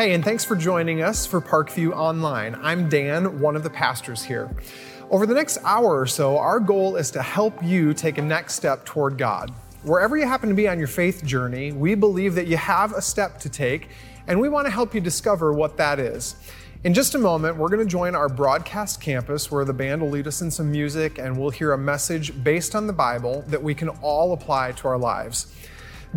Hey, and thanks for joining us for Parkview Online. I'm Dan, one of the pastors here. Over the next hour or so, our goal is to help you take a next step toward God. Wherever you happen to be on your faith journey, we believe that you have a step to take, and we want to help you discover what that is. In just a moment, we're going to join our broadcast campus where the band will lead us in some music and we'll hear a message based on the Bible that we can all apply to our lives.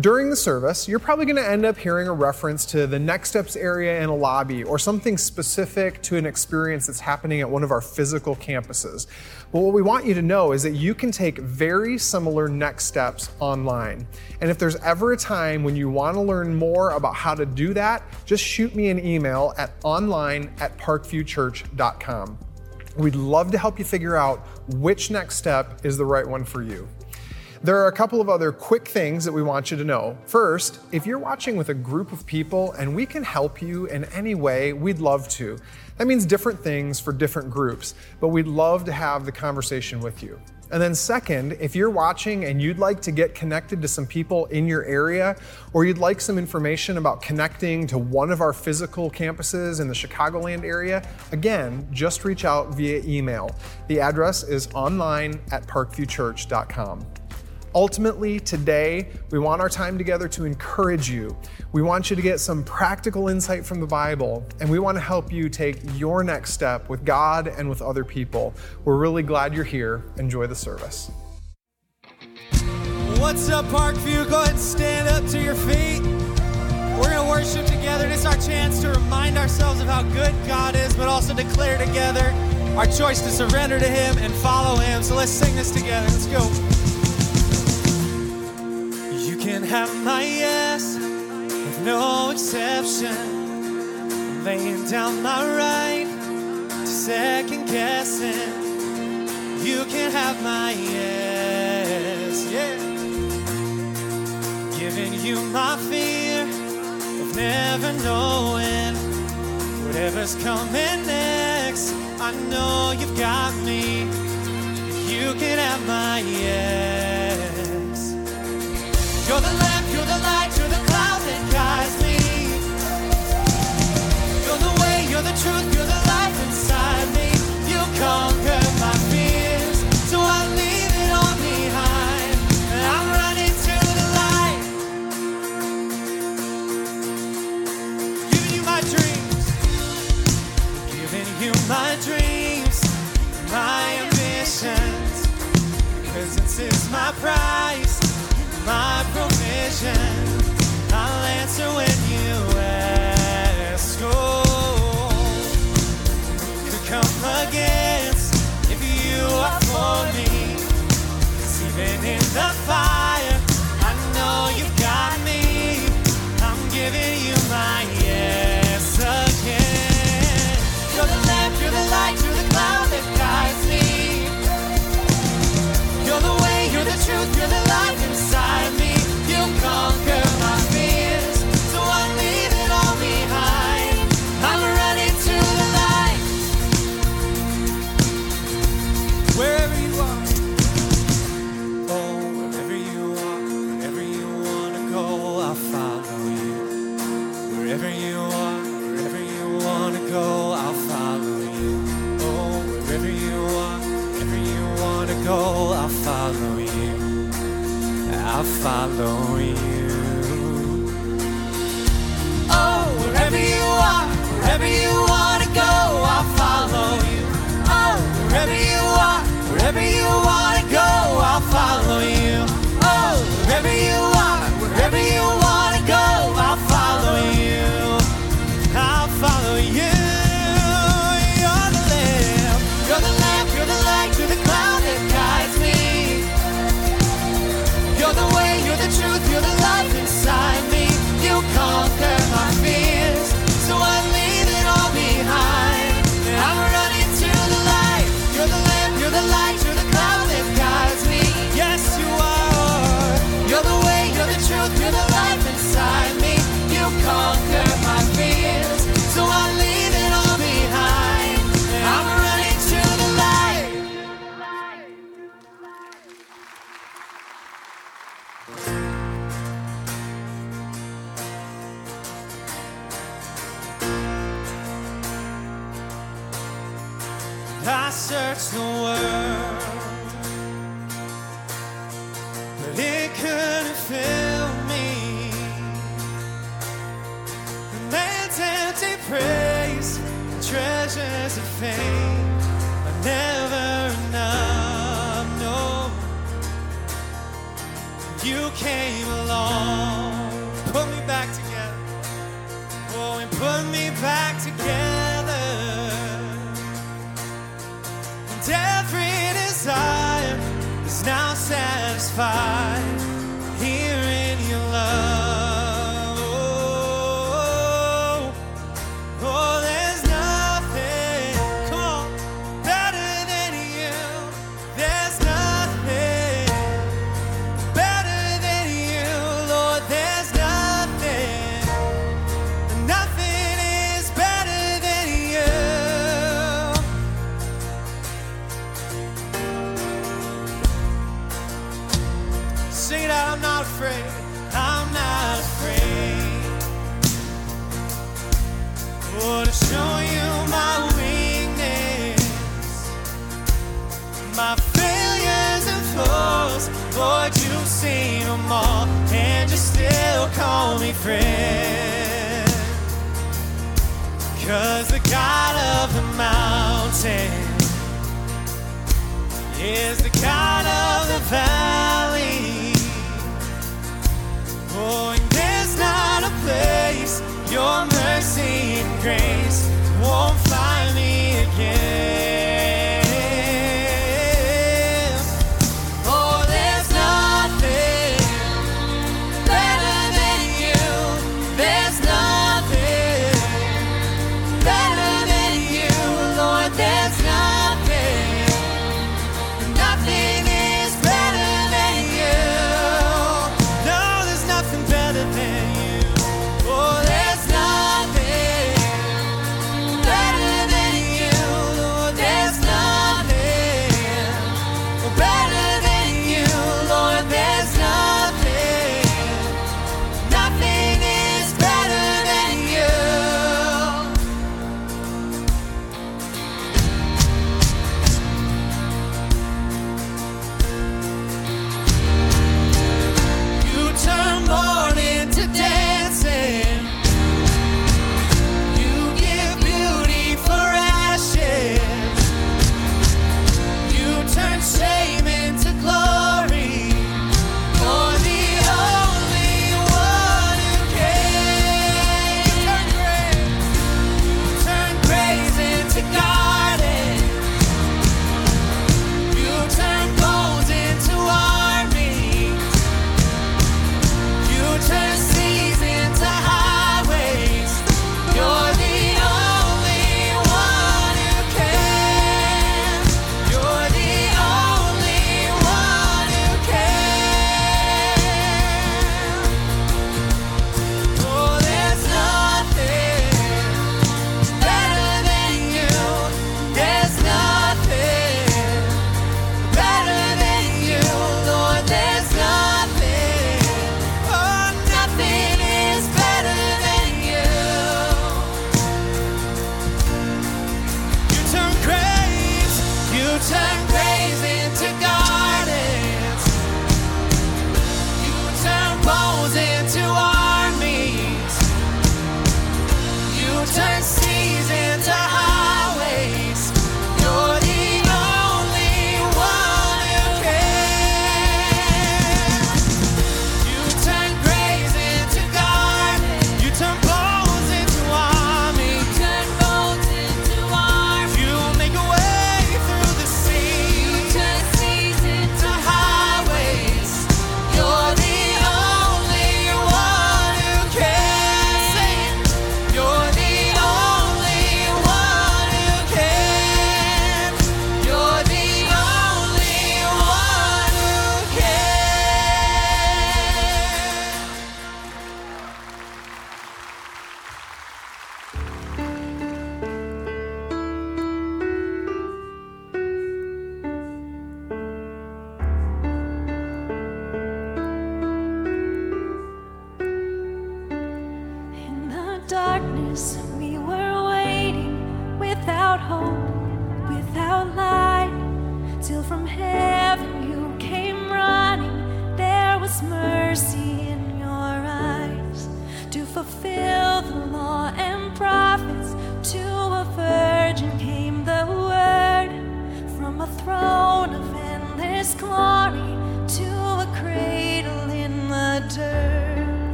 During the service, you're probably going to end up hearing a reference to the Next Steps area in a lobby or something specific to an experience that's happening at one of our physical campuses. But what we want you to know is that you can take very similar next steps online. And if there's ever a time when you want to learn more about how to do that, just shoot me an email at online at parkviewchurch.com. We'd love to help you figure out which next step is the right one for you. There are a couple of other quick things that we want you to know. First, if you're watching with a group of people and we can help you in any way, we'd love to. That means different things for different groups, but we'd love to have the conversation with you. And then, second, if you're watching and you'd like to get connected to some people in your area, or you'd like some information about connecting to one of our physical campuses in the Chicagoland area, again, just reach out via email. The address is online at parkviewchurch.com. Ultimately, today, we want our time together to encourage you. We want you to get some practical insight from the Bible, and we want to help you take your next step with God and with other people. We're really glad you're here. Enjoy the service. What's up, Parkview? Go ahead and stand up to your feet. We're going to worship together. It's our chance to remind ourselves of how good God is, but also declare together our choice to surrender to Him and follow Him. So let's sing this together. Let's go can have my yes with no exception. Laying down my right to second guessing. You can have my yes, yeah. Giving you my fear of never knowing whatever's coming next. I know you've got me. You can have my yes. Truth, Oh, against if you are for me. Even in the fire,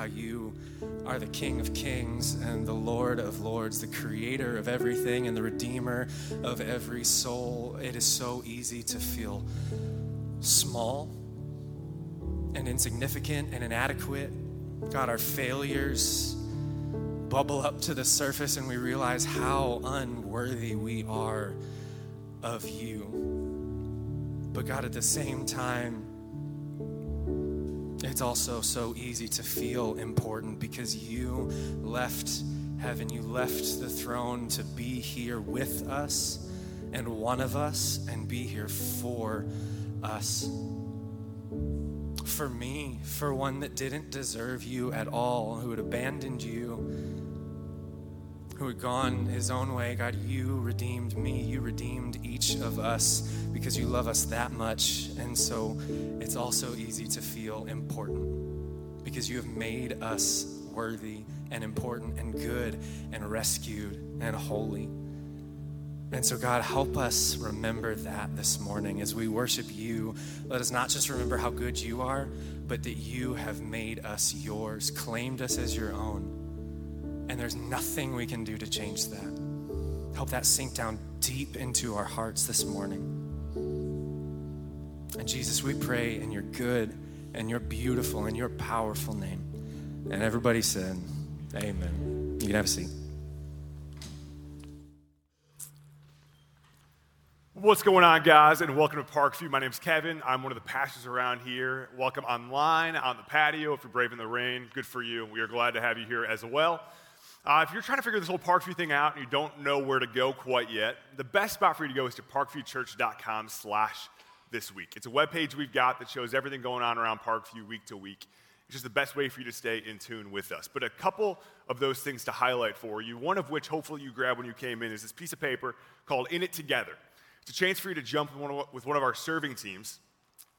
how you are the King of Kings and the Lord of Lords, the creator of everything and the redeemer of every soul. It is so easy to feel small and insignificant and inadequate. God, our failures bubble up to the surface and we realize how unworthy we are of you. But God, at the same time, it's also so easy to feel important because you left heaven, you left the throne to be here with us and one of us and be here for us. For me, for one that didn't deserve you at all, who had abandoned you who had gone his own way, God, you redeemed me. You redeemed each of us because you love us that much. And so it's also easy to feel important because you have made us worthy and important and good and rescued and holy. And so, God, help us remember that this morning as we worship you. Let us not just remember how good you are, but that you have made us yours, claimed us as your own and there's nothing we can do to change that. Help that sink down deep into our hearts this morning. And Jesus, we pray in your good and your beautiful and your powerful name. And everybody said, Amen. You can have a seat. What's going on, guys, and welcome to Parkview. My name's Kevin. I'm one of the pastors around here. Welcome online, on the patio. If you're braving the rain, good for you. We are glad to have you here as well. Uh, if you're trying to figure this whole Parkview thing out and you don't know where to go quite yet, the best spot for you to go is to parkviewchurch.com slash this week. It's a web page we've got that shows everything going on around Parkview week to week. It's just the best way for you to stay in tune with us. But a couple of those things to highlight for you, one of which hopefully you grabbed when you came in, is this piece of paper called In It Together. It's a chance for you to jump with one of, with one of our serving teams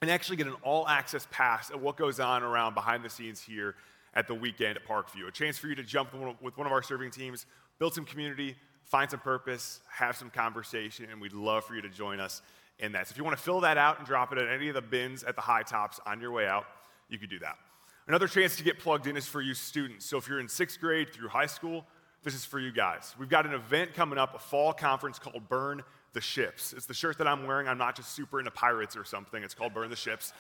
and actually get an all access pass at what goes on around behind the scenes here at the weekend at Parkview. A chance for you to jump with one of our serving teams, build some community, find some purpose, have some conversation, and we'd love for you to join us in that. So if you want to fill that out and drop it at any of the bins at the high tops on your way out, you could do that. Another chance to get plugged in is for you students. So if you're in sixth grade through high school, this is for you guys. We've got an event coming up, a fall conference called Burn the Ships. It's the shirt that I'm wearing. I'm not just super into pirates or something. It's called Burn the Ships.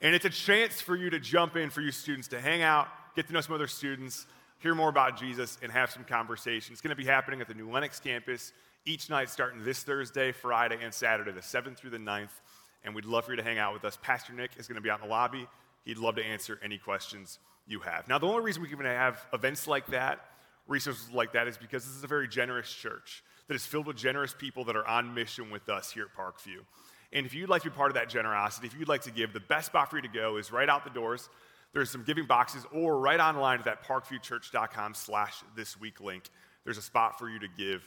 And it's a chance for you to jump in for you students to hang out, get to know some other students, hear more about Jesus, and have some conversation. It's going to be happening at the New Lenox campus each night starting this Thursday, Friday, and Saturday, the 7th through the 9th. And we'd love for you to hang out with us. Pastor Nick is going to be out in the lobby. He'd love to answer any questions you have. Now, the only reason we can have events like that, resources like that, is because this is a very generous church that is filled with generous people that are on mission with us here at Parkview. And if you'd like to be part of that generosity, if you'd like to give, the best spot for you to go is right out the doors. There's some giving boxes, or right online at that parkviewchurch.com slash this week link. There's a spot for you to give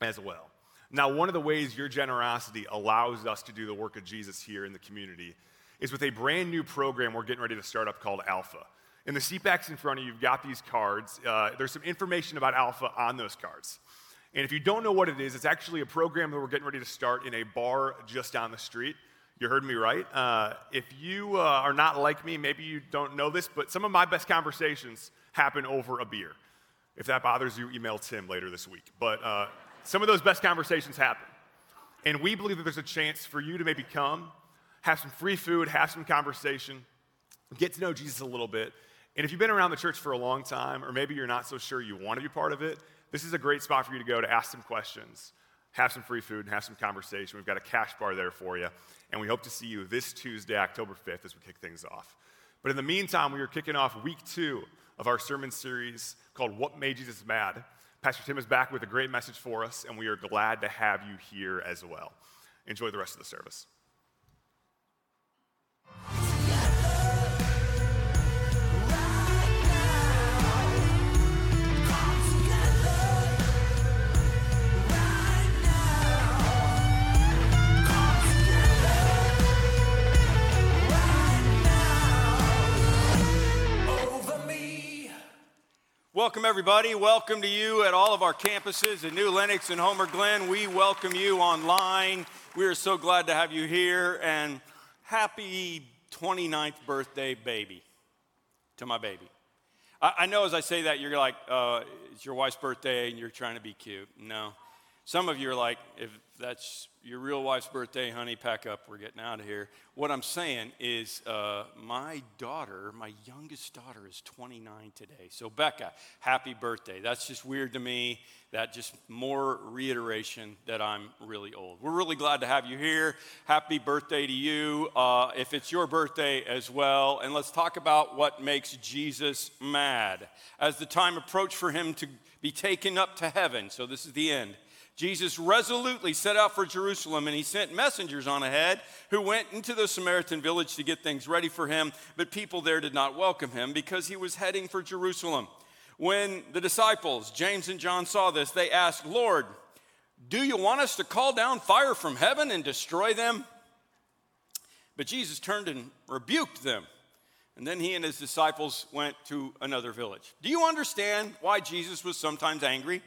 as well. Now, one of the ways your generosity allows us to do the work of Jesus here in the community is with a brand new program we're getting ready to start up called Alpha. In the seat backs in front of you, you've got these cards. Uh, there's some information about Alpha on those cards. And if you don't know what it is, it's actually a program that we're getting ready to start in a bar just down the street. You heard me right. Uh, if you uh, are not like me, maybe you don't know this, but some of my best conversations happen over a beer. If that bothers you, email Tim later this week. But uh, some of those best conversations happen. And we believe that there's a chance for you to maybe come, have some free food, have some conversation, get to know Jesus a little bit. And if you've been around the church for a long time, or maybe you're not so sure you want to be part of it, this is a great spot for you to go to ask some questions, have some free food, and have some conversation. We've got a cash bar there for you. And we hope to see you this Tuesday, October 5th, as we kick things off. But in the meantime, we are kicking off week two of our sermon series called What Made Jesus Mad. Pastor Tim is back with a great message for us, and we are glad to have you here as well. Enjoy the rest of the service. Welcome, everybody. Welcome to you at all of our campuses in New Lenox and Homer Glen. We welcome you online. We are so glad to have you here. And happy 29th birthday, baby, to my baby. I, I know as I say that, you're like, uh, it's your wife's birthday and you're trying to be cute. No. Some of you are like, if that's your real wife's birthday, honey, pack up, we're getting out of here. What I'm saying is, uh, my daughter, my youngest daughter, is 29 today. So, Becca, happy birthday. That's just weird to me. That just more reiteration that I'm really old. We're really glad to have you here. Happy birthday to you, uh, if it's your birthday as well. And let's talk about what makes Jesus mad. As the time approached for him to be taken up to heaven, so this is the end Jesus resolutely set out for Jerusalem and he sent messengers on ahead who went into the Samaritan village to get things ready for him, but people there did not welcome him because he was heading for Jerusalem. When the disciples, James and John, saw this, they asked, Lord, do you want us to call down fire from heaven and destroy them? But Jesus turned and rebuked them And then he and his disciples went to another village. Do you understand why Jesus was sometimes angry?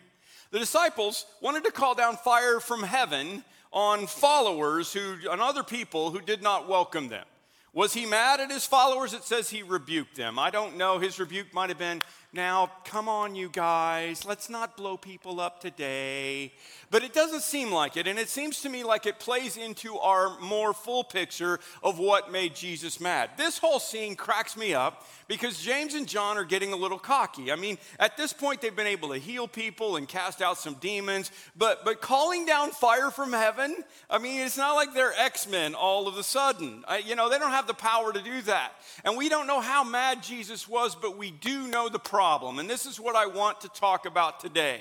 The disciples wanted to call down fire from heaven on followers who, on other people who did not welcome them. Was he mad at his followers? It says he rebuked them. I don't know. His rebuke might have been, now, come on, you guys, let's not blow people up today. But it doesn't seem like it. And it seems to me like it plays into our more full picture of what made Jesus mad. This whole scene cracks me up because James and John are getting a little cocky. I mean, at this point, they've been able to heal people and cast out some demons, but, but calling down fire from heaven, I mean, it's not like they're X Men all of a sudden. I, you know, they don't have the power to do that. And we don't know how mad Jesus was, but we do know the problem problem. And this is what I want to talk about today.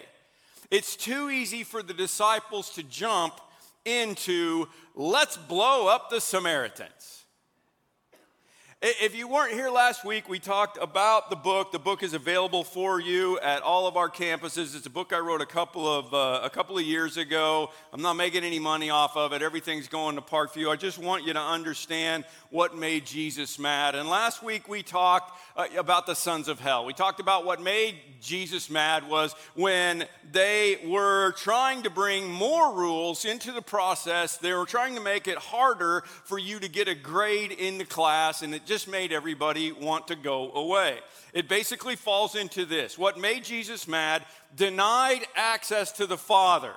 It's too easy for the disciples to jump into let's blow up the Samaritans. If you weren't here last week, we talked about the book. The book is available for you at all of our campuses. It's a book I wrote a couple of uh, a couple of years ago. I'm not making any money off of it. Everything's going to Parkview. I just want you to understand what made Jesus mad. And last week we talked uh, about the sons of hell. We talked about what made Jesus mad was when they were trying to bring more rules into the process. They were trying to make it harder for you to get a grade in the class, and it just made everybody want to go away. It basically falls into this what made Jesus mad denied access to the Father.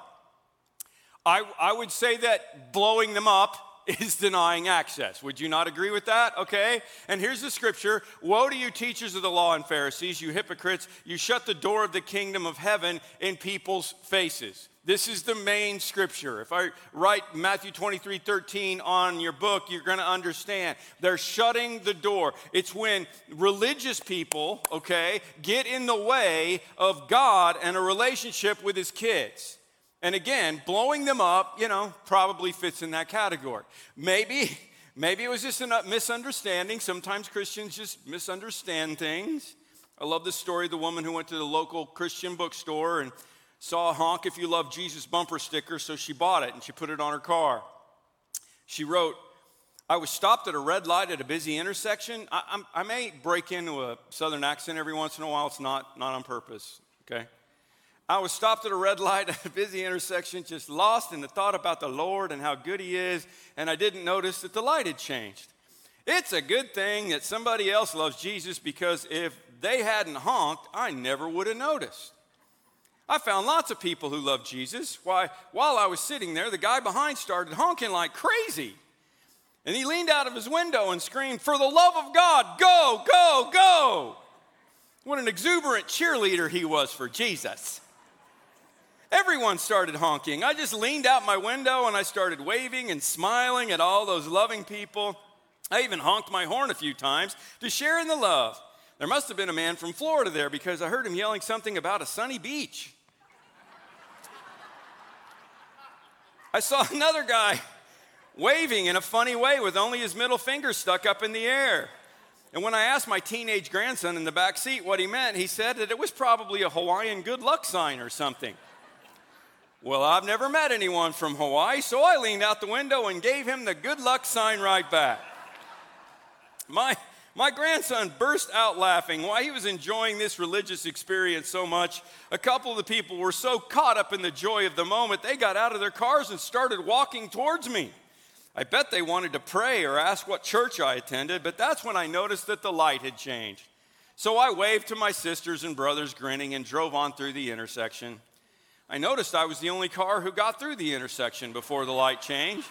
I, I would say that blowing them up is denying access. Would you not agree with that? Okay. And here's the scripture Woe to you, teachers of the law and Pharisees, you hypocrites! You shut the door of the kingdom of heaven in people's faces. This is the main scripture. If I write Matthew 23 13 on your book, you're going to understand. They're shutting the door. It's when religious people, okay, get in the way of God and a relationship with his kids. And again, blowing them up, you know, probably fits in that category. Maybe, maybe it was just a misunderstanding. Sometimes Christians just misunderstand things. I love the story of the woman who went to the local Christian bookstore and saw a honk if you love Jesus bumper sticker, so she bought it and she put it on her car. She wrote, I was stopped at a red light at a busy intersection. I, I, may break into a southern accent every once in a while. It's not, not on purpose, okay? I was stopped at a red light at a busy intersection, just lost in the thought about the Lord and how good He is, and I didn't notice that the light had changed. It's a good thing that somebody else loves Jesus because if they hadn't honked, I never would have noticed. I found lots of people who love Jesus. Why, while I was sitting there, the guy behind started honking like crazy. And he leaned out of his window and screamed, For the love of God, go, go, go. What an exuberant cheerleader he was for Jesus. Everyone started honking. I just leaned out my window and I started waving and smiling at all those loving people. I even honked my horn a few times to share in the love. There must have been a man from Florida there because I heard him yelling something about a sunny beach. I saw another guy waving in a funny way with only his middle finger stuck up in the air. And when I asked my teenage grandson in the back seat what he meant, he said that it was probably a Hawaiian good luck sign or something. Well, I've never met anyone from Hawaii, so I leaned out the window and gave him the good luck sign right back. My, my grandson burst out laughing while he was enjoying this religious experience so much. A couple of the people were so caught up in the joy of the moment, they got out of their cars and started walking towards me. I bet they wanted to pray or ask what church I attended, but that's when I noticed that the light had changed. So I waved to my sisters and brothers, grinning, and drove on through the intersection. I noticed I was the only car who got through the intersection before the light changed.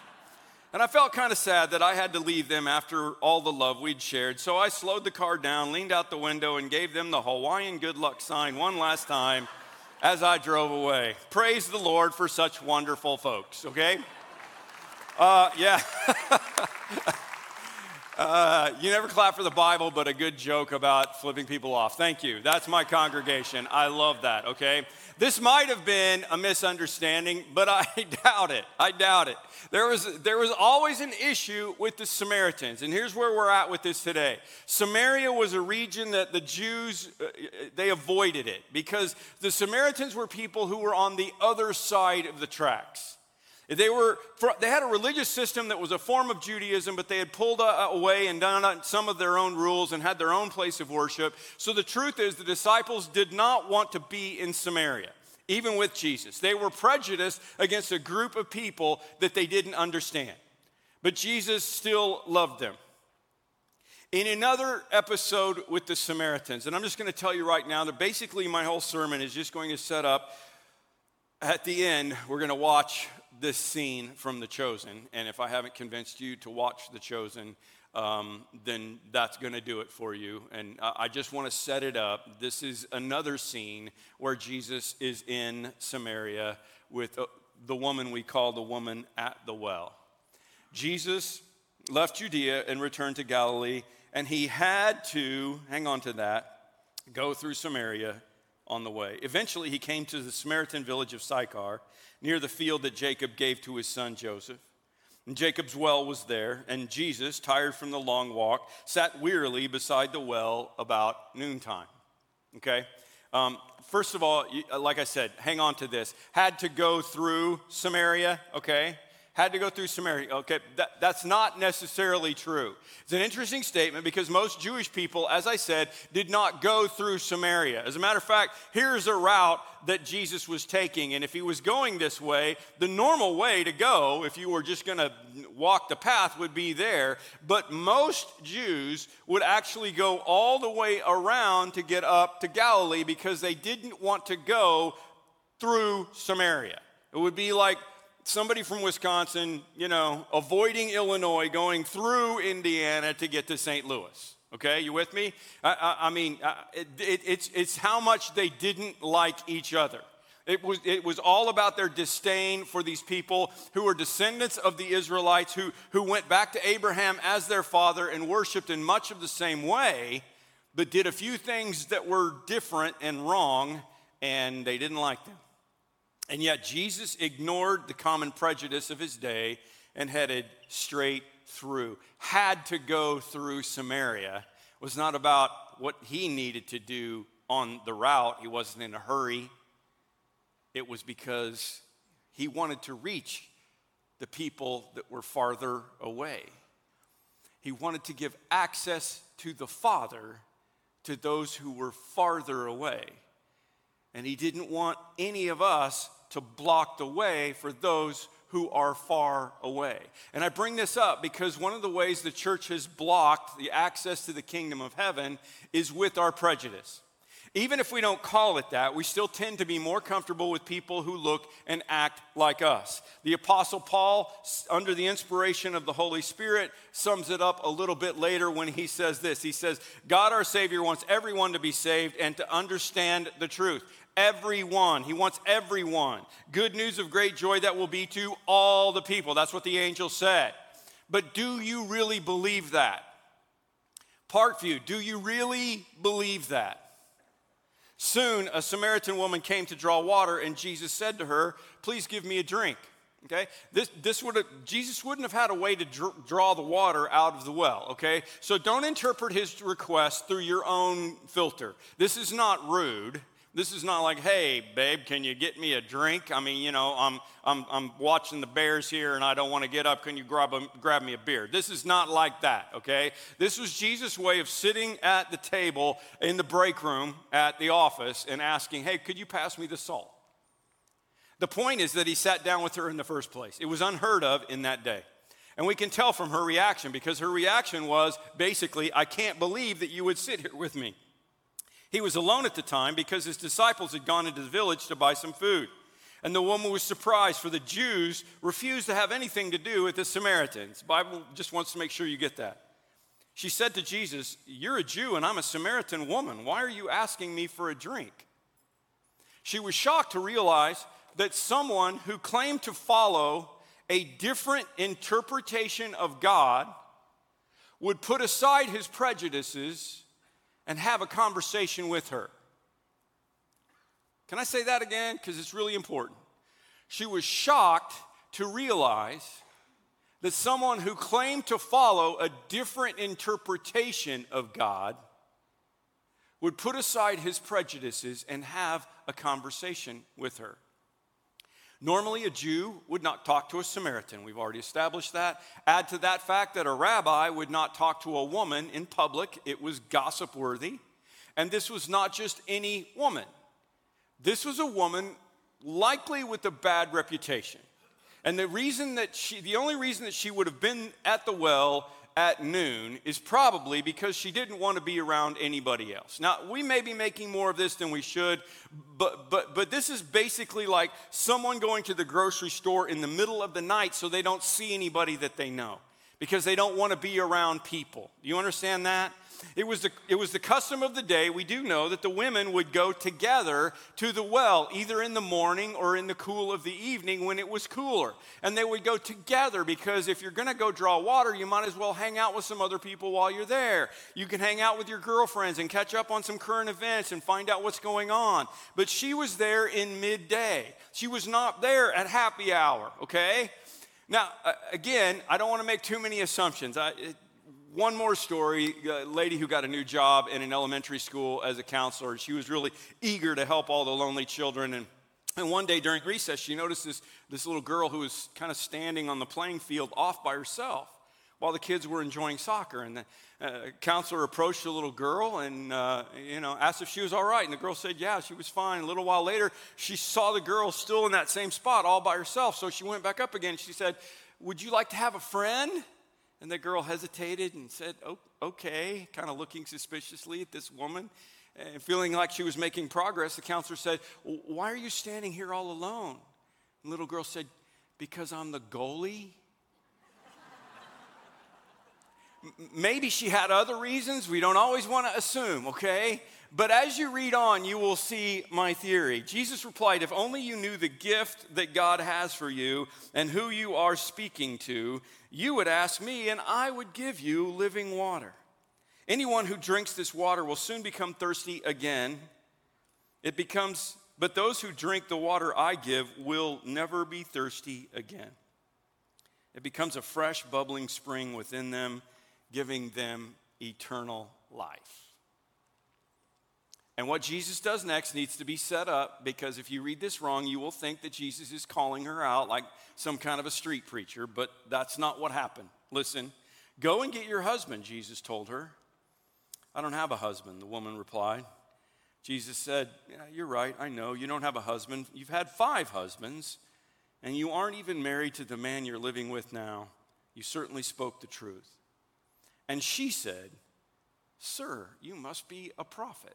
And I felt kind of sad that I had to leave them after all the love we'd shared. So I slowed the car down, leaned out the window, and gave them the Hawaiian good luck sign one last time as I drove away. Praise the Lord for such wonderful folks, okay? Uh, yeah. uh, you never clap for the Bible, but a good joke about flipping people off. Thank you. That's my congregation. I love that, okay? This might have been a misunderstanding, but I doubt it. I doubt it. There was, there was always an issue with the Samaritans, and here's where we're at with this today. Samaria was a region that the Jews, uh, they avoided it because the Samaritans were people who were on the other side of the tracks. They, were, they had a religious system that was a form of Judaism, but they had pulled away and done some of their own rules and had their own place of worship. So the truth is, the disciples did not want to be in Samaria, even with Jesus. They were prejudiced against a group of people that they didn't understand. But Jesus still loved them. In another episode with the Samaritans, and I'm just going to tell you right now that basically my whole sermon is just going to set up at the end, we're going to watch this scene from The Chosen. And if I haven't convinced you to watch The Chosen, um, then that's going to do it for you. And I just want to set it up. This is another scene where Jesus is in Samaria with uh, the woman we call the woman at the well. Jesus left Judea and returned to Galilee, and he had to, hang on to that, go through Samaria on the way. Eventually, he came to the Samaritan village of Sychar near the field that Jacob gave to his son Joseph. And Jacob's well was there, and Jesus, tired from the long walk, sat wearily beside the well about noontime. Okay? Um, first of all, like I said, hang on to this. Had to go through Samaria, okay? Had to go through Samaria. Okay, that, that's not necessarily true. It's an interesting statement because most Jewish people, as I said, did not go through Samaria. As a matter of fact, here's a route that Jesus was taking. And if he was going this way, the normal way to go, if you were just going to walk the path, would be there. But most Jews would actually go all the way around to get up to Galilee because they didn't want to go through Samaria. It would be like somebody from Wisconsin, you know, avoiding Illinois, going through Indiana to get to St. Louis. Okay, you with me? I, I, I mean, it, it, it's, it's how much they didn't like each other. It was, it was all about their disdain for these people who were descendants of the Israelites, who, who went back to Abraham as their father and worshiped in much of the same way, but did a few things that were different and wrong, and they didn't like them. And yet, Jesus ignored the common prejudice of his day and headed straight through. Had to go through Samaria It was not about what he needed to do on the route, he wasn't in a hurry. It was because he wanted to reach the people that were farther away. He wanted to give access to the Father to those who were farther away. And he didn't want any of us to block the way for those who are far away. And I bring this up because one of the ways the church has blocked the access to the kingdom of heaven is with our prejudice. Even if we don't call it that, we still tend to be more comfortable with people who look and act like us. The Apostle Paul, under the inspiration of the Holy Spirit, sums it up a little bit later when he says this He says, God our Savior wants everyone to be saved and to understand the truth. Everyone. He wants everyone. Good news of great joy that will be to all the people. That's what the angel said. But do you really believe that? Parkview, do you really believe that? Soon, a Samaritan woman came to draw water, and Jesus said to her, Please give me a drink. Okay? This, this would have, Jesus wouldn't have had a way to dr- draw the water out of the well. Okay? So don't interpret his request through your own filter. This is not rude. This is not like, hey, babe, can you get me a drink? I mean, you know, I'm, I'm, I'm watching the Bears here and I don't want to get up. Can you grab, a, grab me a beer? This is not like that, okay? This was Jesus' way of sitting at the table in the break room at the office and asking, hey, could you pass me the salt? The point is that he sat down with her in the first place. It was unheard of in that day. And we can tell from her reaction because her reaction was basically, I can't believe that you would sit here with me. He was alone at the time because his disciples had gone into the village to buy some food. And the woman was surprised, for the Jews refused to have anything to do with the Samaritans. The Bible just wants to make sure you get that. She said to Jesus, You're a Jew and I'm a Samaritan woman. Why are you asking me for a drink? She was shocked to realize that someone who claimed to follow a different interpretation of God would put aside his prejudices and have a conversation with her. Can I say that again? Because it's really important. She was shocked to realize that someone who claimed to follow a different interpretation of God would put aside his prejudices and have a conversation with her. Normally, a Jew would not talk to a Samaritan. We've already established that. Add to that fact that a rabbi would not talk to a woman in public, it was gossip worthy. And this was not just any woman, this was a woman likely with a bad reputation. And the reason that she, the only reason that she would have been at the well at noon is probably because she didn't want to be around anybody else. Now, we may be making more of this than we should, but, but, but this is basically like someone going to the grocery store in the middle of the night so they don't see anybody that they know because they don't want to be around people. Do you understand that? It was, the, it was the custom of the day. We do know that the women would go together to the well, either in the morning or in the cool of the evening when it was cooler. And they would go together because if you're going to go draw water, you might as well hang out with some other people while you're there. You can hang out with your girlfriends and catch up on some current events and find out what's going on. But she was there in midday, she was not there at happy hour, okay? Now, again, I don't want to make too many assumptions. I, one more story a lady who got a new job in an elementary school as a counselor. She was really eager to help all the lonely children. And, and one day during recess, she noticed this, this little girl who was kind of standing on the playing field off by herself while the kids were enjoying soccer. And the uh, counselor approached the little girl and, uh, you know, asked if she was all right. And the girl said, yeah, she was fine. A little while later, she saw the girl still in that same spot all by herself. So she went back up again. She said, would you like to have a friend? And the girl hesitated and said, oh, okay, kind of looking suspiciously at this woman. And feeling like she was making progress, the counselor said, Why are you standing here all alone? And the little girl said, Because I'm the goalie. Maybe she had other reasons. We don't always want to assume, okay? But as you read on, you will see my theory. Jesus replied, If only you knew the gift that God has for you and who you are speaking to, you would ask me, and I would give you living water. Anyone who drinks this water will soon become thirsty again. It becomes, but those who drink the water I give will never be thirsty again. It becomes a fresh, bubbling spring within them, giving them eternal life. And what Jesus does next needs to be set up because if you read this wrong, you will think that Jesus is calling her out like some kind of a street preacher, but that's not what happened. Listen, go and get your husband, Jesus told her. I don't have a husband, the woman replied. Jesus said, yeah, You're right, I know. You don't have a husband. You've had five husbands, and you aren't even married to the man you're living with now. You certainly spoke the truth. And she said, Sir, you must be a prophet.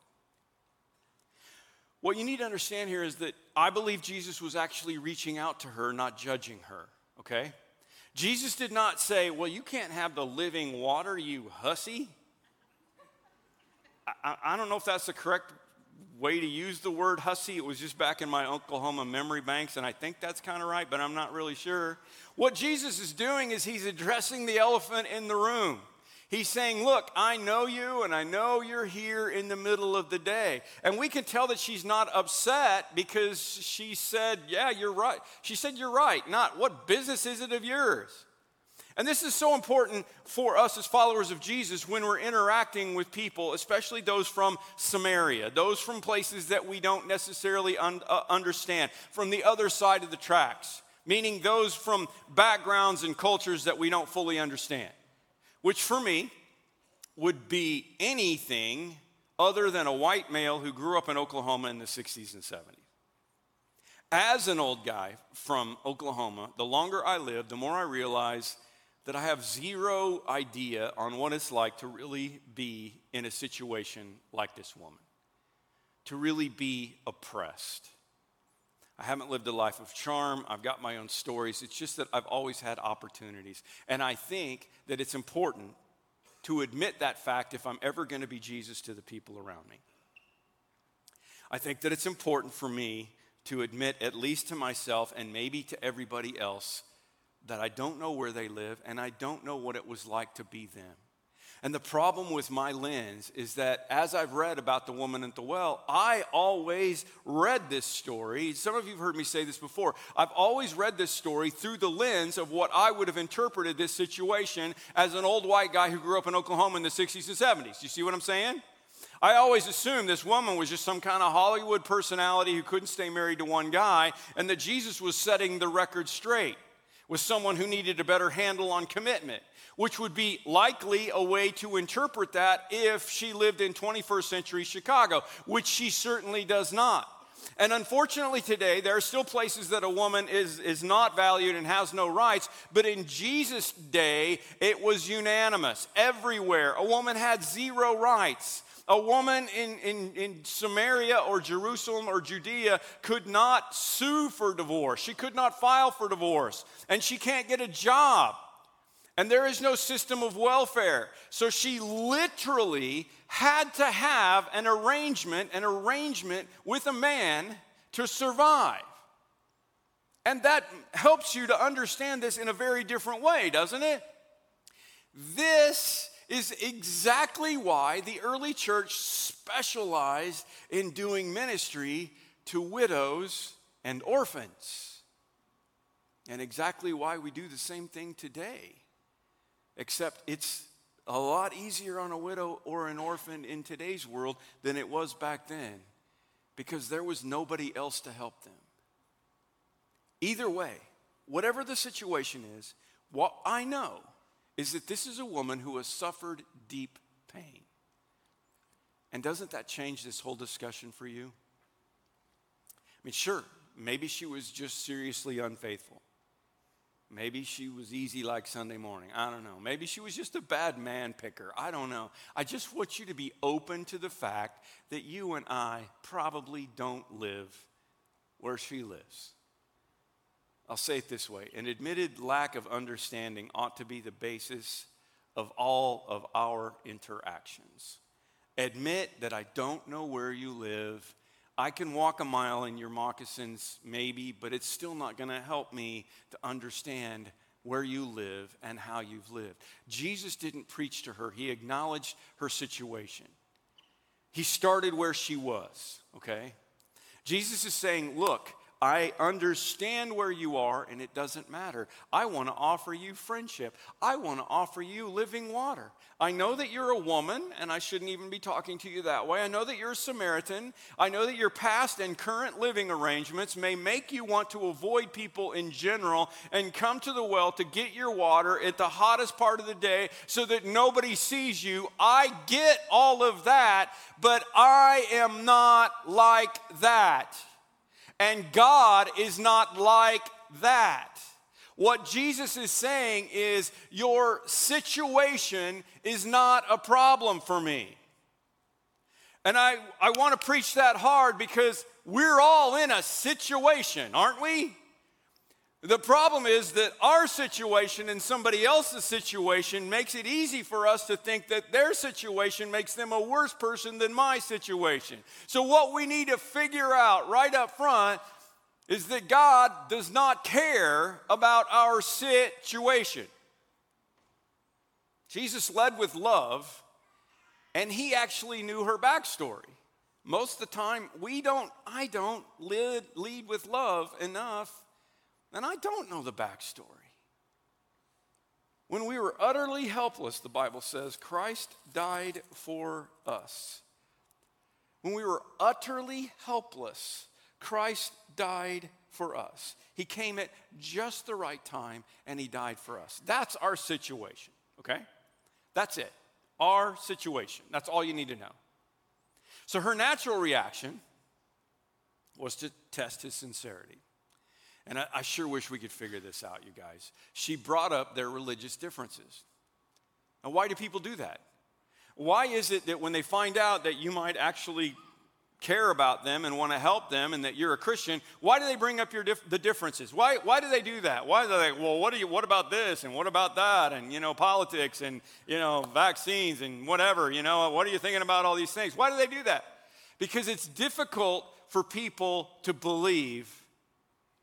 What you need to understand here is that I believe Jesus was actually reaching out to her, not judging her, okay? Jesus did not say, Well, you can't have the living water, you hussy. I, I, don't know if that's the correct way to use the word hussy. It was just back in my Oklahoma memory banks, and I think that's kind of right, but I'm not really sure. What Jesus is doing is he's addressing the elephant in the room. He's saying, Look, I know you and I know you're here in the middle of the day. And we can tell that she's not upset because she said, Yeah, you're right. She said, You're right. Not, What business is it of yours? And this is so important for us as followers of Jesus when we're interacting with people, especially those from Samaria, those from places that we don't necessarily un- uh, understand, from the other side of the tracks, meaning those from backgrounds and cultures that we don't fully understand which for me would be anything other than a white male who grew up in Oklahoma in the 60s and 70s. As an old guy from Oklahoma, the longer I live, the more I realize that I have zero idea on what it's like to really be in a situation like this woman, to really be oppressed. I haven't lived a life of charm. I've got my own stories. It's just that I've always had opportunities. And I think that it's important to admit that fact if I'm ever going to be Jesus to the people around me. I think that it's important for me to admit, at least to myself and maybe to everybody else, that I don't know where they live and I don't know what it was like to be them. And the problem with my lens is that as I've read about the woman at the well, I always read this story. Some of you have heard me say this before. I've always read this story through the lens of what I would have interpreted this situation as an old white guy who grew up in Oklahoma in the 60s and 70s. You see what I'm saying? I always assumed this woman was just some kind of Hollywood personality who couldn't stay married to one guy, and that Jesus was setting the record straight with someone who needed a better handle on commitment, which would be likely a way to interpret that if she lived in 21st century Chicago, which she certainly does not. And unfortunately, today, there are still places that a woman is, is not valued and has no rights. But in Jesus' day, it was unanimous. Everywhere, a woman had zero rights. A woman in, in, in Samaria or Jerusalem or Judea could not sue for divorce. She could not file for divorce. And she can't get a job. And there is no system of welfare. So she literally had to have an arrangement, an arrangement with a man to survive. And that helps you to understand this in a very different way, doesn't it? This is exactly why the early church specialized in doing ministry to widows and orphans. And exactly why we do the same thing today. Except it's a lot easier on a widow or an orphan in today's world than it was back then because there was nobody else to help them. Either way, whatever the situation is, what I know is that this is a woman who has suffered deep pain. And doesn't that change this whole discussion for you? I mean, sure, maybe she was just seriously unfaithful. Maybe she was easy like Sunday morning. I don't know. Maybe she was just a bad man picker. I don't know. I just want you to be open to the fact that you and I probably don't live where she lives. I'll say it this way an admitted lack of understanding ought to be the basis of all of our interactions. Admit that I don't know where you live. I can walk a mile in your moccasins, maybe, but it's still not going to help me to understand where you live and how you've lived. Jesus didn't preach to her, he acknowledged her situation. He started where she was, okay? Jesus is saying, Look, I understand where you are, and it doesn't matter. I want to offer you friendship. I want to offer you living water. I know that you're a woman, and I shouldn't even be talking to you that way. I know that you're a Samaritan. I know that your past and current living arrangements may make you want to avoid people in general and come to the well to get your water at the hottest part of the day so that nobody sees you. I get all of that, but I am not like that. And God is not like that. What Jesus is saying is, your situation is not a problem for me. And I, I want to preach that hard because we're all in a situation, aren't we? The problem is that our situation and somebody else's situation makes it easy for us to think that their situation makes them a worse person than my situation. So, what we need to figure out right up front is that God does not care about our situation. Jesus led with love, and he actually knew her backstory. Most of the time, we don't, I don't lead, lead with love enough and I don't know the backstory. When we were utterly helpless, the Bible says, Christ died for us. When we were utterly helpless, Christ died for us. He came at just the right time and he died for us. That's our situation, okay? That's it. Our situation. That's all you need to know. So her natural reaction was to test his sincerity. And I, I sure wish we could figure this out, you guys. She brought up their religious differences. Now, why do people do that? Why is it that when they find out that you might actually care about them and want to help them and that you're a Christian, why do they bring up your dif- the differences? Why, why do they do that? Why are they like, well, what, you, what about this and what about that and, you know, politics and, you know, vaccines and whatever, you know, what are you thinking about all these things? Why do they do that? Because it's difficult for people to believe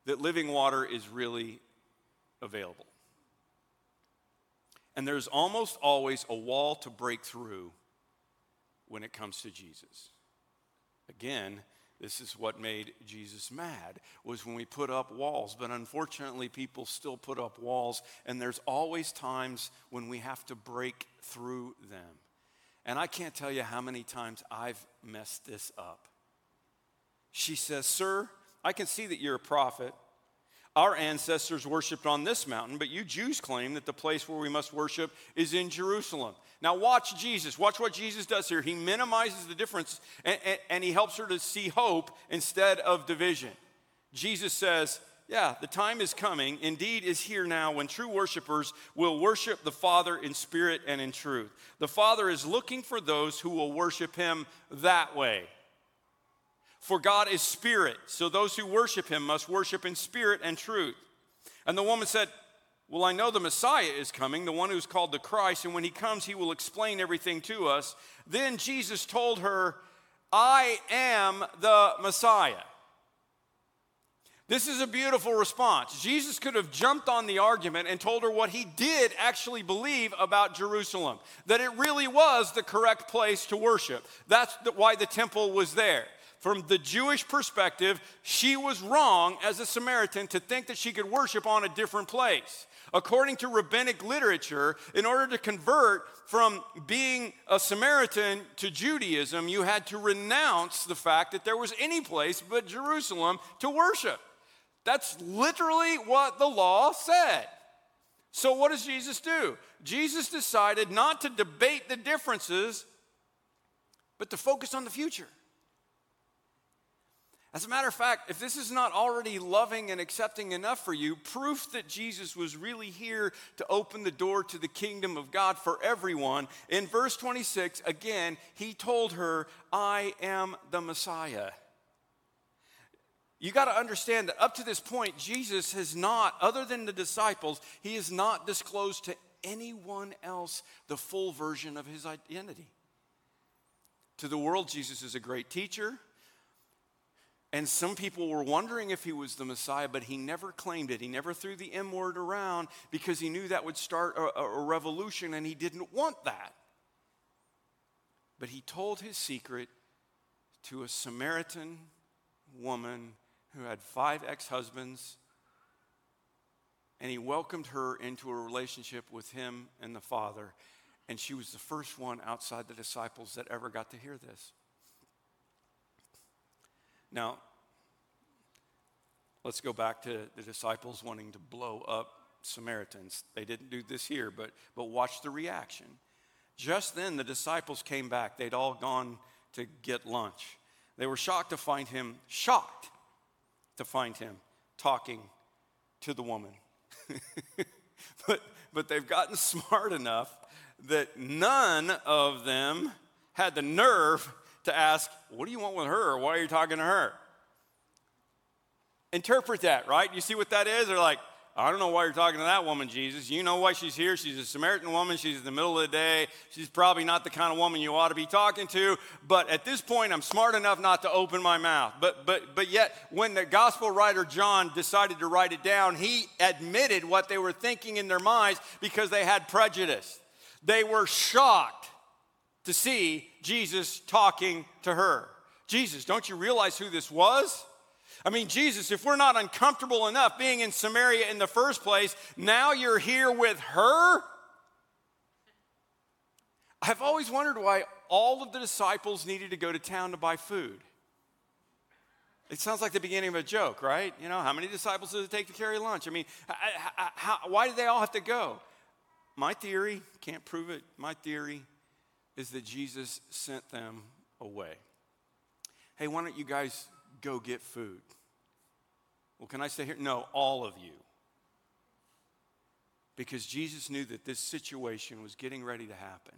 that living water is really available. And there's almost always a wall to break through when it comes to Jesus. Again, this is what made Jesus mad was when we put up walls, but unfortunately people still put up walls and there's always times when we have to break through them. And I can't tell you how many times I've messed this up. She says, Sir, I can see that you're a prophet. Our ancestors worshiped on this mountain, but you Jews claim that the place where we must worship is in Jerusalem. Now, watch Jesus. Watch what Jesus does here. He minimizes the difference and, and, and he helps her to see hope instead of division. Jesus says, yeah, the time is coming, indeed is here now, when true worshipers will worship the Father in spirit and in truth. The Father is looking for those who will worship him that way. For God is spirit, so those who worship him must worship in spirit and truth. And the woman said, Well, I know the Messiah is coming, the one who's called the Christ, and when he comes, he will explain everything to us. Then Jesus told her, I am the Messiah. This is a beautiful response. Jesus could have jumped on the argument and told her what he did actually believe about Jerusalem that it really was the correct place to worship. That's why the temple was there. From the Jewish perspective, she was wrong as a Samaritan to think that she could worship on a different place. According to rabbinic literature, in order to convert from being a Samaritan to Judaism, you had to renounce the fact that there was any place but Jerusalem to worship. That's literally what the law said. So, what does Jesus do? Jesus decided not to debate the differences, but to focus on the future. As a matter of fact, if this is not already loving and accepting enough for you, proof that Jesus was really here to open the door to the kingdom of God for everyone, in verse 26, again, he told her, I am the Messiah. You got to understand that up to this point, Jesus has not, other than the disciples, he has not disclosed to anyone else the full version of his identity. To the world, Jesus is a great teacher. And some people were wondering if he was the Messiah, but he never claimed it. He never threw the M word around because he knew that would start a, a revolution and he didn't want that. But he told his secret to a Samaritan woman who had five ex husbands, and he welcomed her into a relationship with him and the Father. And she was the first one outside the disciples that ever got to hear this. Now, let's go back to the disciples wanting to blow up Samaritans. They didn't do this here, but, but watch the reaction. Just then, the disciples came back. They'd all gone to get lunch. They were shocked to find him, shocked to find him talking to the woman. but, but they've gotten smart enough that none of them had the nerve to ask, What do you want with her? Why are you talking to her? Interpret that, right? You see what that is? They're like, I don't know why you're talking to that woman, Jesus. You know why she's here. She's a Samaritan woman. She's in the middle of the day. She's probably not the kind of woman you ought to be talking to. But at this point, I'm smart enough not to open my mouth. But, but, but yet, when the gospel writer John decided to write it down, he admitted what they were thinking in their minds because they had prejudice. They were shocked to see Jesus talking to her. Jesus, don't you realize who this was? I mean, Jesus, if we're not uncomfortable enough being in Samaria in the first place, now you're here with her? I've always wondered why all of the disciples needed to go to town to buy food. It sounds like the beginning of a joke, right? You know, how many disciples does it take to carry lunch? I mean, how, how, why did they all have to go? My theory, can't prove it, my theory is that Jesus sent them away. Hey, why don't you guys go get food? Well, can I stay here? No, all of you. Because Jesus knew that this situation was getting ready to happen.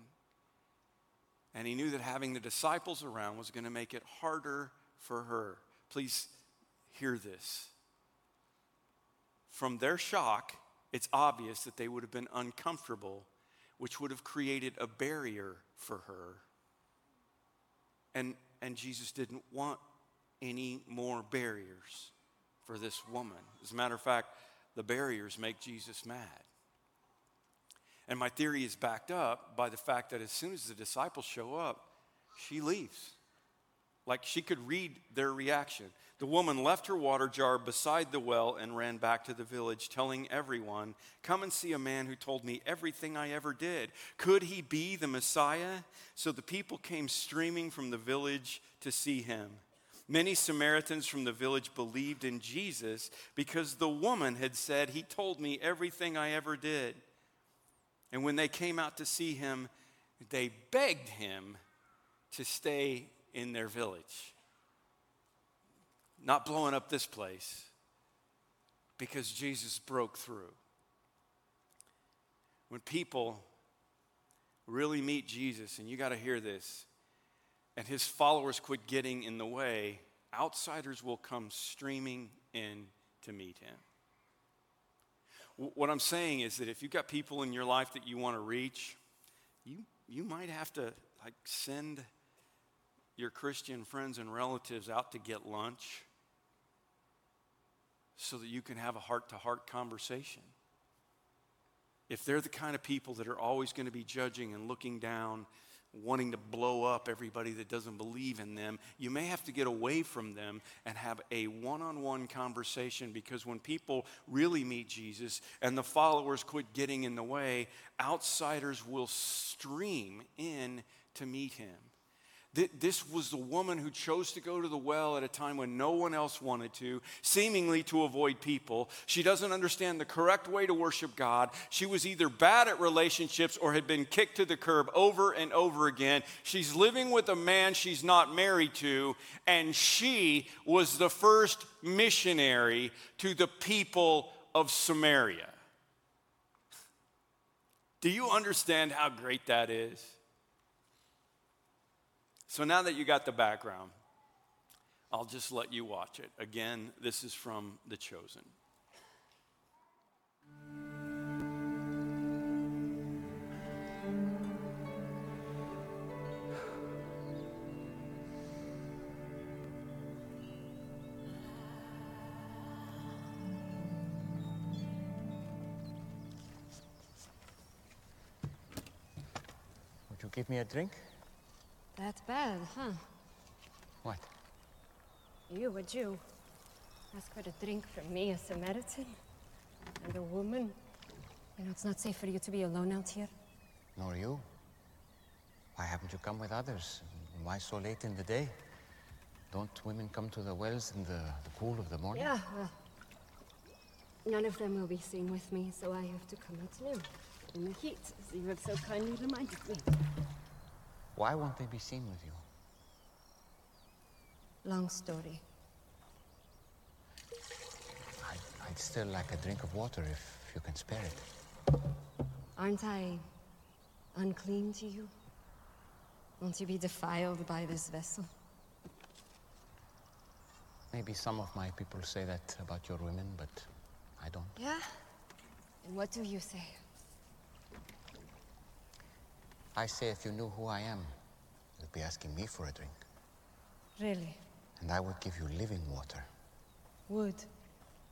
And he knew that having the disciples around was going to make it harder for her. Please hear this. From their shock, it's obvious that they would have been uncomfortable, which would have created a barrier for her. And, and Jesus didn't want any more barriers for this woman. As a matter of fact, the barriers make Jesus mad. And my theory is backed up by the fact that as soon as the disciples show up, she leaves. like she could read their reaction. The woman left her water jar beside the well and ran back to the village, telling everyone, Come and see a man who told me everything I ever did. Could he be the Messiah? So the people came streaming from the village to see him. Many Samaritans from the village believed in Jesus because the woman had said, He told me everything I ever did. And when they came out to see him, they begged him to stay in their village. Not blowing up this place because Jesus broke through. When people really meet Jesus, and you got to hear this, and his followers quit getting in the way, outsiders will come streaming in to meet him. What I'm saying is that if you've got people in your life that you want to reach, you, you might have to like send your Christian friends and relatives out to get lunch so that you can have a heart to heart conversation. If they're the kind of people that are always going to be judging and looking down wanting to blow up everybody that doesn't believe in them, you may have to get away from them and have a one on one conversation because when people really meet Jesus and the followers quit getting in the way, outsiders will stream in to meet him. This was the woman who chose to go to the well at a time when no one else wanted to, seemingly to avoid people. She doesn't understand the correct way to worship God. She was either bad at relationships or had been kicked to the curb over and over again. She's living with a man she's not married to, and she was the first missionary to the people of Samaria. Do you understand how great that is? So now that you got the background, I'll just let you watch it. Again, this is from The Chosen. Would you give me a drink? That's bad, huh? What? You, a Jew, ask for a drink from me, a Samaritan, and a woman. You know, it's not safe for you to be alone out here. Nor you. Why haven't you come with others? Why so late in the day? Don't women come to the wells in the, the cool of the morning? Yeah, well, none of them will be seen with me, so I have to come out now, in the heat, as you have so kindly reminded me. Why won't they be seen with you? Long story. I'd, I'd still like a drink of water if you can spare it. Aren't I unclean to you? Won't you be defiled by this vessel? Maybe some of my people say that about your women, but I don't. Yeah? And what do you say? I say if you knew who I am, you'd be asking me for a drink. Really? And I would give you living water. Would.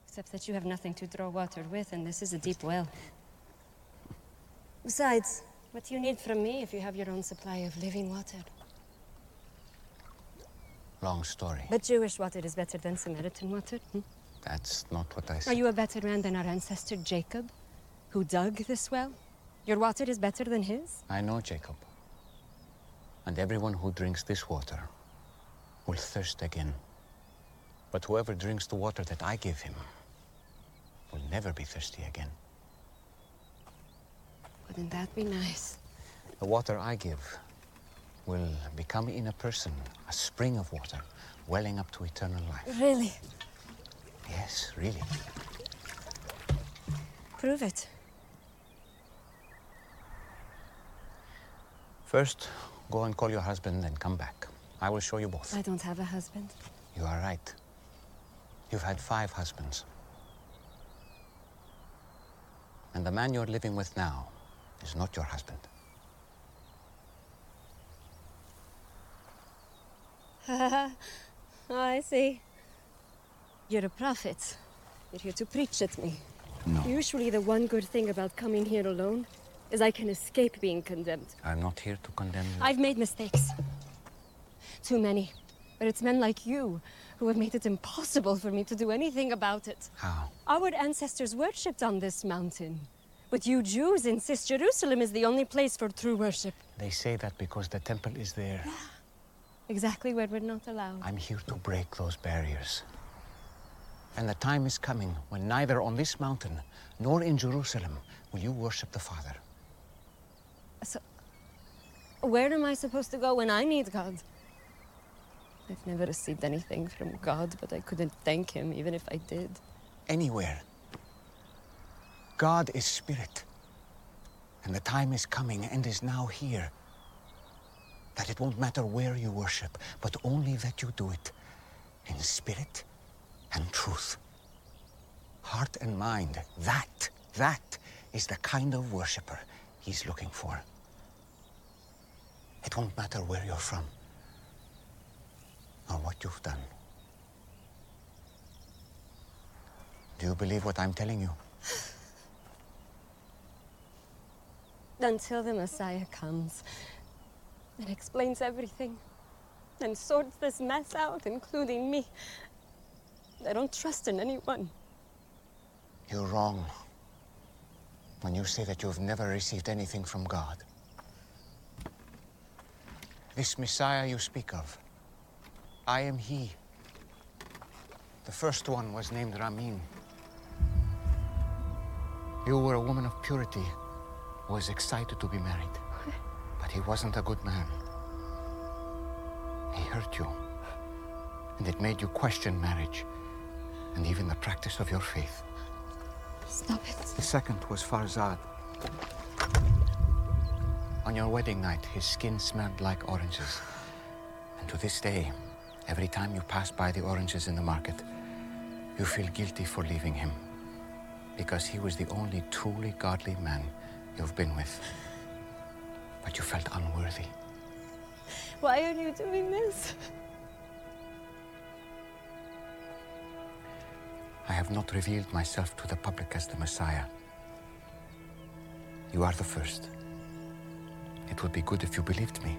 Except that you have nothing to draw water with, and this is a deep well. Besides, what do you need from me if you have your own supply of living water? Long story. But Jewish water is better than Samaritan water. Hmm? That's not what I said. Are you a better man than our ancestor Jacob, who dug this well? Your water is better than his? I know Jacob. And everyone who drinks this water will thirst again. But whoever drinks the water that I give him will never be thirsty again. Wouldn't that be nice? The water I give will become in a person a spring of water welling up to eternal life. Really? Yes, really. Prove it. First, go and call your husband and come back. I will show you both. I don't have a husband. You are right. You've had five husbands. And the man you're living with now is not your husband. oh, I see. You're a prophet. You're here to preach at me. No. Usually, the one good thing about coming here alone is I can escape being condemned. I'm not here to condemn you. I've made mistakes. Too many. But it's men like you who have made it impossible for me to do anything about it. How? Our ancestors worshipped on this mountain. But you Jews insist Jerusalem is the only place for true worship. They say that because the temple is there. Exactly where we're not allowed. I'm here to break those barriers. And the time is coming when neither on this mountain nor in Jerusalem will you worship the Father. So, where am I supposed to go when I need God? I've never received anything from God, but I couldn't thank Him even if I did. Anywhere. God is spirit. And the time is coming and is now here that it won't matter where you worship, but only that you do it in spirit and truth. Heart and mind, that, that is the kind of worshiper he's looking for. It won't matter where you're from or what you've done. Do you believe what I'm telling you? Until the Messiah comes and explains everything and sorts this mess out, including me. I don't trust in anyone. You're wrong when you say that you've never received anything from God. This Messiah you speak of, I am He. The first one was named Ramin. You were a woman of purity who was excited to be married. But he wasn't a good man. He hurt you. And it made you question marriage and even the practice of your faith. Stop it. The second was Farzad. On your wedding night, his skin smelled like oranges. And to this day, every time you pass by the oranges in the market, you feel guilty for leaving him. Because he was the only truly godly man you've been with. But you felt unworthy. Why are you doing this? I have not revealed myself to the public as the Messiah. You are the first. It would be good if you believed me.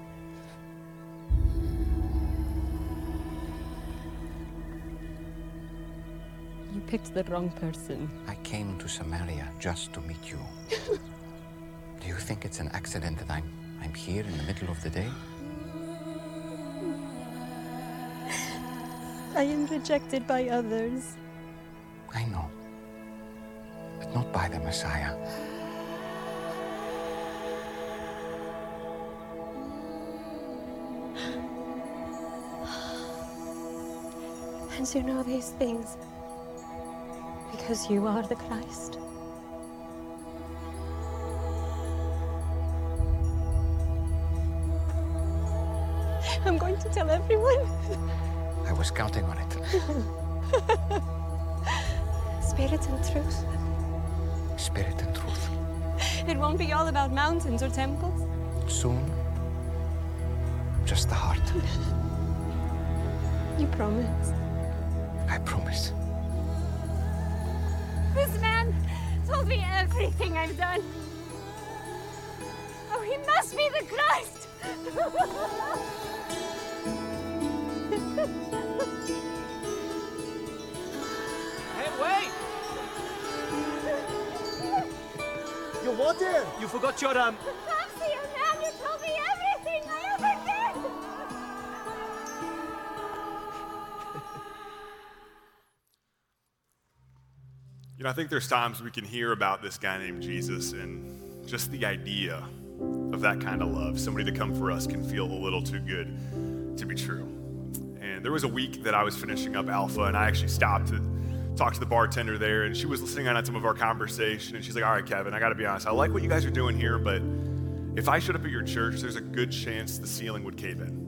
You picked the wrong person. I came to Samaria just to meet you. Do you think it's an accident that I'm I'm here in the middle of the day? I am rejected by others. I know. But not by the Messiah. And you know these things because you are the Christ. I'm going to tell everyone. I was counting on it. Spirit and truth. Spirit and truth. It won't be all about mountains or temples. Soon, just the heart. You promise. I promise. This man told me everything I've done. Oh, he must be the Christ! You? You forgot your um. Fancy you, man! You told me everything I ever did! You know, I think there's times we can hear about this guy named Jesus and just the idea of that kind of love, somebody to come for us, can feel a little too good to be true. And there was a week that I was finishing up Alpha, and I actually stopped to talk to the bartender there, and she was listening in on some of our conversation, and she's like, All right, Kevin, I gotta be honest, I like what you guys are doing here, but if I showed up at your church, there's a good chance the ceiling would cave in.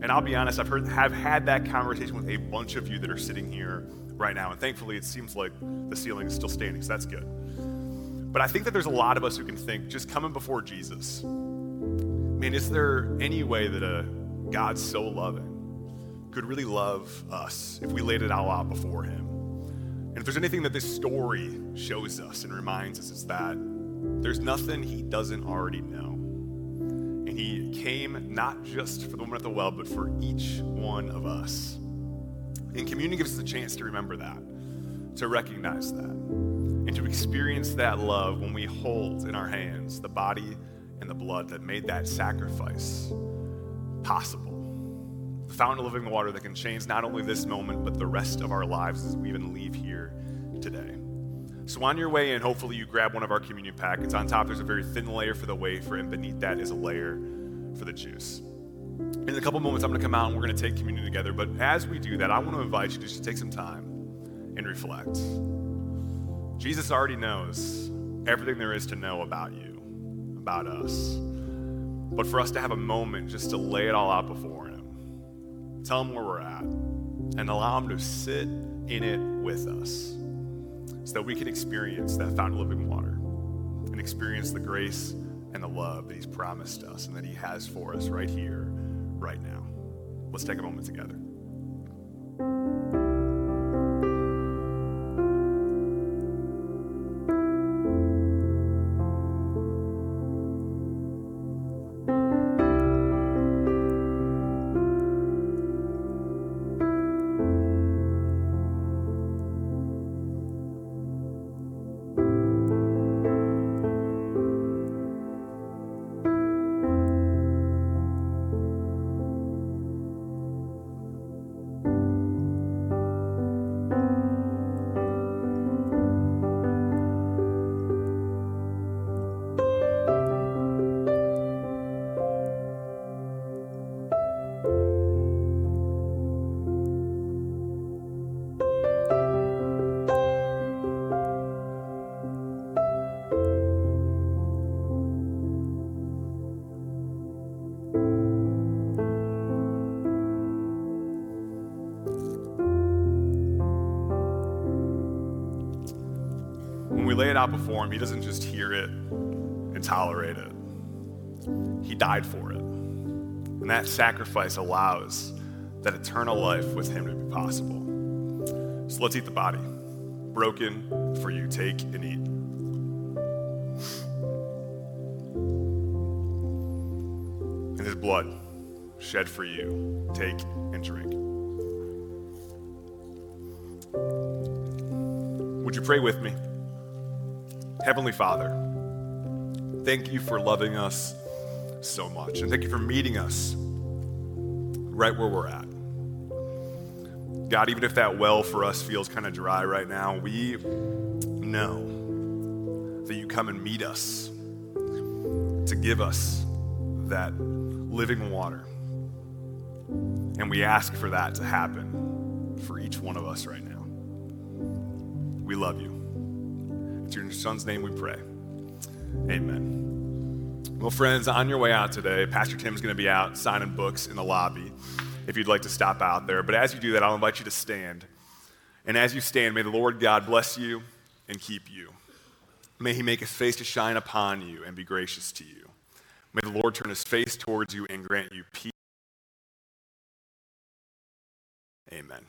And I'll be honest, I've heard have had that conversation with a bunch of you that are sitting here right now. And thankfully it seems like the ceiling is still standing, so that's good. But I think that there's a lot of us who can think, just coming before Jesus, man, is there any way that a God so loving could really love us if we laid it all out before him? And if there's anything that this story shows us and reminds us, it's that there's nothing he doesn't already know. And he came not just for the woman at the well, but for each one of us. And communion gives us a chance to remember that, to recognize that, and to experience that love when we hold in our hands the body and the blood that made that sacrifice possible. Fountain of living water that can change not only this moment, but the rest of our lives as we even leave here today. So, on your way in, hopefully you grab one of our communion packets. On top, there's a very thin layer for the wafer, and beneath that is a layer for the juice. In a couple moments, I'm going to come out and we're going to take communion together. But as we do that, I want to invite you to just take some time and reflect. Jesus already knows everything there is to know about you, about us. But for us to have a moment just to lay it all out before tell them where we're at, and allow them to sit in it with us so that we can experience that fountain of living water and experience the grace and the love that He's promised us and that He has for us right here, right now. Let's take a moment together. Out before him, he doesn't just hear it and tolerate it. He died for it. And that sacrifice allows that eternal life with him to be possible. So let's eat the body, broken for you. Take and eat. And his blood shed for you. Take and drink. Would you pray with me? Heavenly Father, thank you for loving us so much. And thank you for meeting us right where we're at. God, even if that well for us feels kind of dry right now, we know that you come and meet us to give us that living water. And we ask for that to happen for each one of us right now. We love you. It's in your son's name we pray. Amen. Well, friends, on your way out today, Pastor Tim's going to be out signing books in the lobby if you'd like to stop out there. But as you do that, I'll invite you to stand. And as you stand, may the Lord God bless you and keep you. May he make his face to shine upon you and be gracious to you. May the Lord turn his face towards you and grant you peace. Amen.